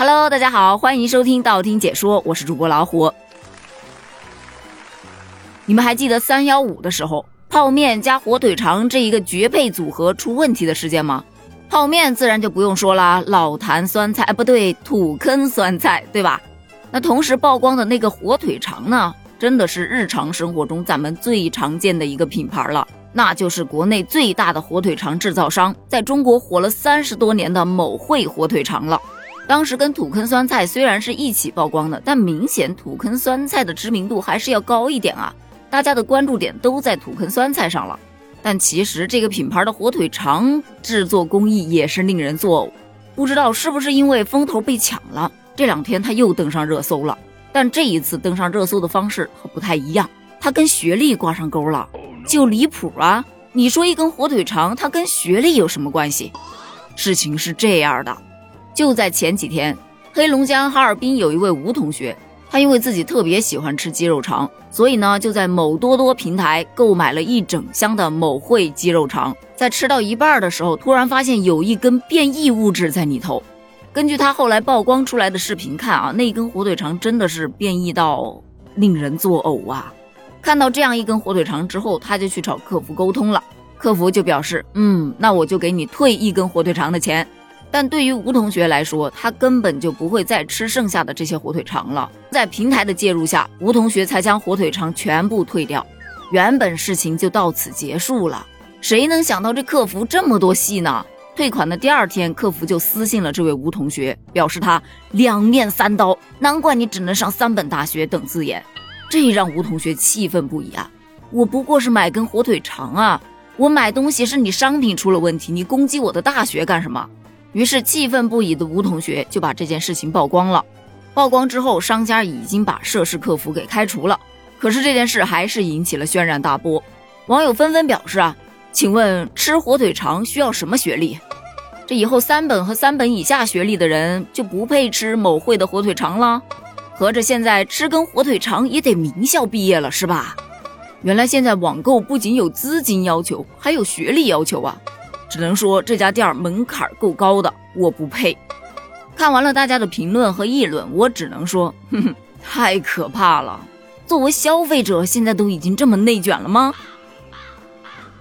Hello，大家好，欢迎收听道听解说，我是主播老虎。你们还记得三幺五的时候，泡面加火腿肠这一个绝配组合出问题的事件吗？泡面自然就不用说啦，老坛酸菜，不对，土坑酸菜，对吧？那同时曝光的那个火腿肠呢，真的是日常生活中咱们最常见的一个品牌了，那就是国内最大的火腿肠制造商，在中国火了三十多年的某汇火腿肠了。当时跟土坑酸菜虽然是一起曝光的，但明显土坑酸菜的知名度还是要高一点啊，大家的关注点都在土坑酸菜上了。但其实这个品牌的火腿肠制作工艺也是令人作呕，不知道是不是因为风头被抢了，这两天他又登上热搜了。但这一次登上热搜的方式和不太一样，他跟学历挂上钩了，就离谱啊！你说一根火腿肠，它跟学历有什么关系？事情是这样的。就在前几天，黑龙江哈尔滨有一位吴同学，他因为自己特别喜欢吃鸡肉肠，所以呢就在某多多平台购买了一整箱的某汇鸡肉肠。在吃到一半的时候，突然发现有一根变异物质在里头。根据他后来曝光出来的视频看啊，那根火腿肠真的是变异到令人作呕啊！看到这样一根火腿肠之后，他就去找客服沟通了，客服就表示，嗯，那我就给你退一根火腿肠的钱。但对于吴同学来说，他根本就不会再吃剩下的这些火腿肠了。在平台的介入下，吴同学才将火腿肠全部退掉，原本事情就到此结束了。谁能想到这客服这么多戏呢？退款的第二天，客服就私信了这位吴同学，表示他两面三刀，难怪你只能上三本大学等字眼。这让吴同学气愤不已啊！我不过是买根火腿肠啊，我买东西是你商品出了问题，你攻击我的大学干什么？于是气愤不已的吴同学就把这件事情曝光了。曝光之后，商家已经把涉事客服给开除了。可是这件事还是引起了轩然大波，网友纷纷表示啊，请问吃火腿肠需要什么学历？这以后三本和三本以下学历的人就不配吃某会的火腿肠了？合着现在吃根火腿肠也得名校毕业了是吧？原来现在网购不仅有资金要求，还有学历要求啊！只能说这家店门槛够高的，我不配。看完了大家的评论和议论，我只能说，哼哼，太可怕了。作为消费者，现在都已经这么内卷了吗？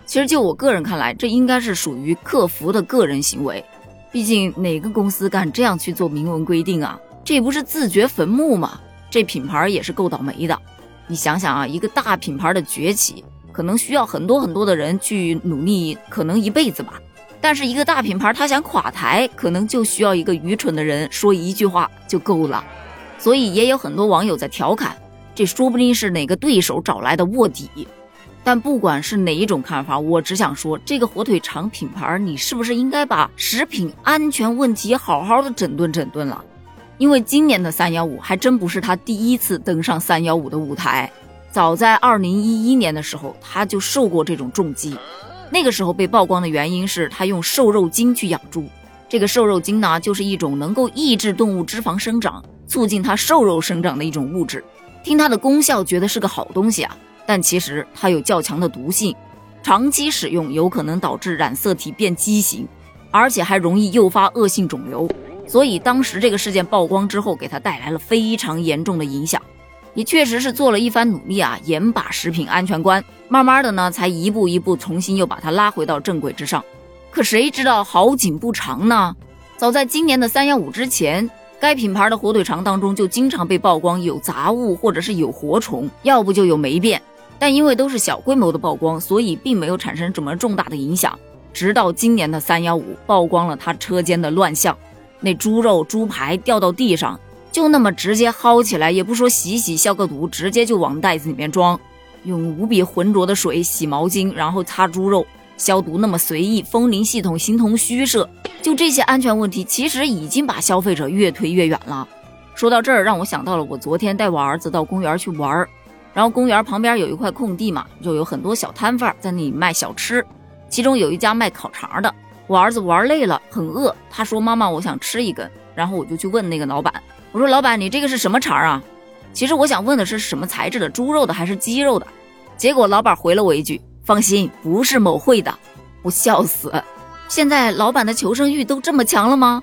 其实就我个人看来，这应该是属于客服的个人行为。毕竟哪个公司敢这样去做明文规定啊？这不是自掘坟墓吗？这品牌也是够倒霉的。你想想啊，一个大品牌的崛起。可能需要很多很多的人去努力，可能一辈子吧。但是一个大品牌，他想垮台，可能就需要一个愚蠢的人说一句话就够了。所以也有很多网友在调侃，这说不定是哪个对手找来的卧底。但不管是哪一种看法，我只想说，这个火腿肠品牌，你是不是应该把食品安全问题好好的整顿整顿了？因为今年的三幺五还真不是他第一次登上三幺五的舞台。早在二零一一年的时候，他就受过这种重击。那个时候被曝光的原因是他用瘦肉精去养猪。这个瘦肉精呢，就是一种能够抑制动物脂肪生长、促进它瘦肉生长的一种物质。听它的功效，觉得是个好东西啊，但其实它有较强的毒性，长期使用有可能导致染色体变畸形，而且还容易诱发恶性肿瘤。所以当时这个事件曝光之后，给他带来了非常严重的影响。也确实是做了一番努力啊，严把食品安全关，慢慢的呢，才一步一步重新又把它拉回到正轨之上。可谁知道好景不长呢？早在今年的三幺五之前，该品牌的火腿肠当中就经常被曝光有杂物，或者是有活虫，要不就有霉变。但因为都是小规模的曝光，所以并没有产生什么重大的影响。直到今年的三幺五曝光了他车间的乱象，那猪肉、猪排掉到地上。就那么直接薅起来，也不说洗洗消个毒，直接就往袋子里面装，用无比浑浊的水洗毛巾，然后擦猪肉消毒，那么随意，风铃系统形同虚设。就这些安全问题，其实已经把消费者越推越远了。说到这儿，让我想到了我昨天带我儿子到公园去玩儿，然后公园旁边有一块空地嘛，就有很多小摊贩在那里卖小吃，其中有一家卖烤肠的。我儿子玩累了，很饿，他说：“妈妈，我想吃一根。”然后我就去问那个老板。我说老板，你这个是什么肠啊？其实我想问的是什么材质的，猪肉的还是鸡肉的？结果老板回了我一句：“放心，不是某会的。”我笑死。现在老板的求生欲都这么强了吗？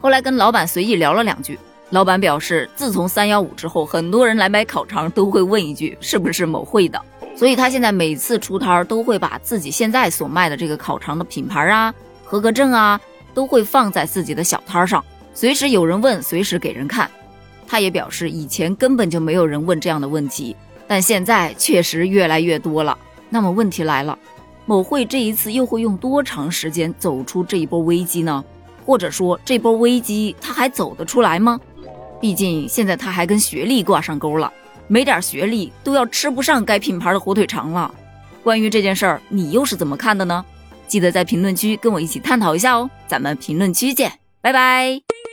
后来跟老板随意聊了两句，老板表示，自从三幺五之后，很多人来买烤肠都会问一句是不是某会的，所以他现在每次出摊儿都会把自己现在所卖的这个烤肠的品牌啊、合格证啊，都会放在自己的小摊上，随时有人问，随时给人看。他也表示，以前根本就没有人问这样的问题，但现在确实越来越多了。那么问题来了，某会这一次又会用多长时间走出这一波危机呢？或者说这波危机他还走得出来吗？毕竟现在他还跟学历挂上钩了，没点学历都要吃不上该品牌的火腿肠了。关于这件事儿，你又是怎么看的呢？记得在评论区跟我一起探讨一下哦。咱们评论区见，拜拜。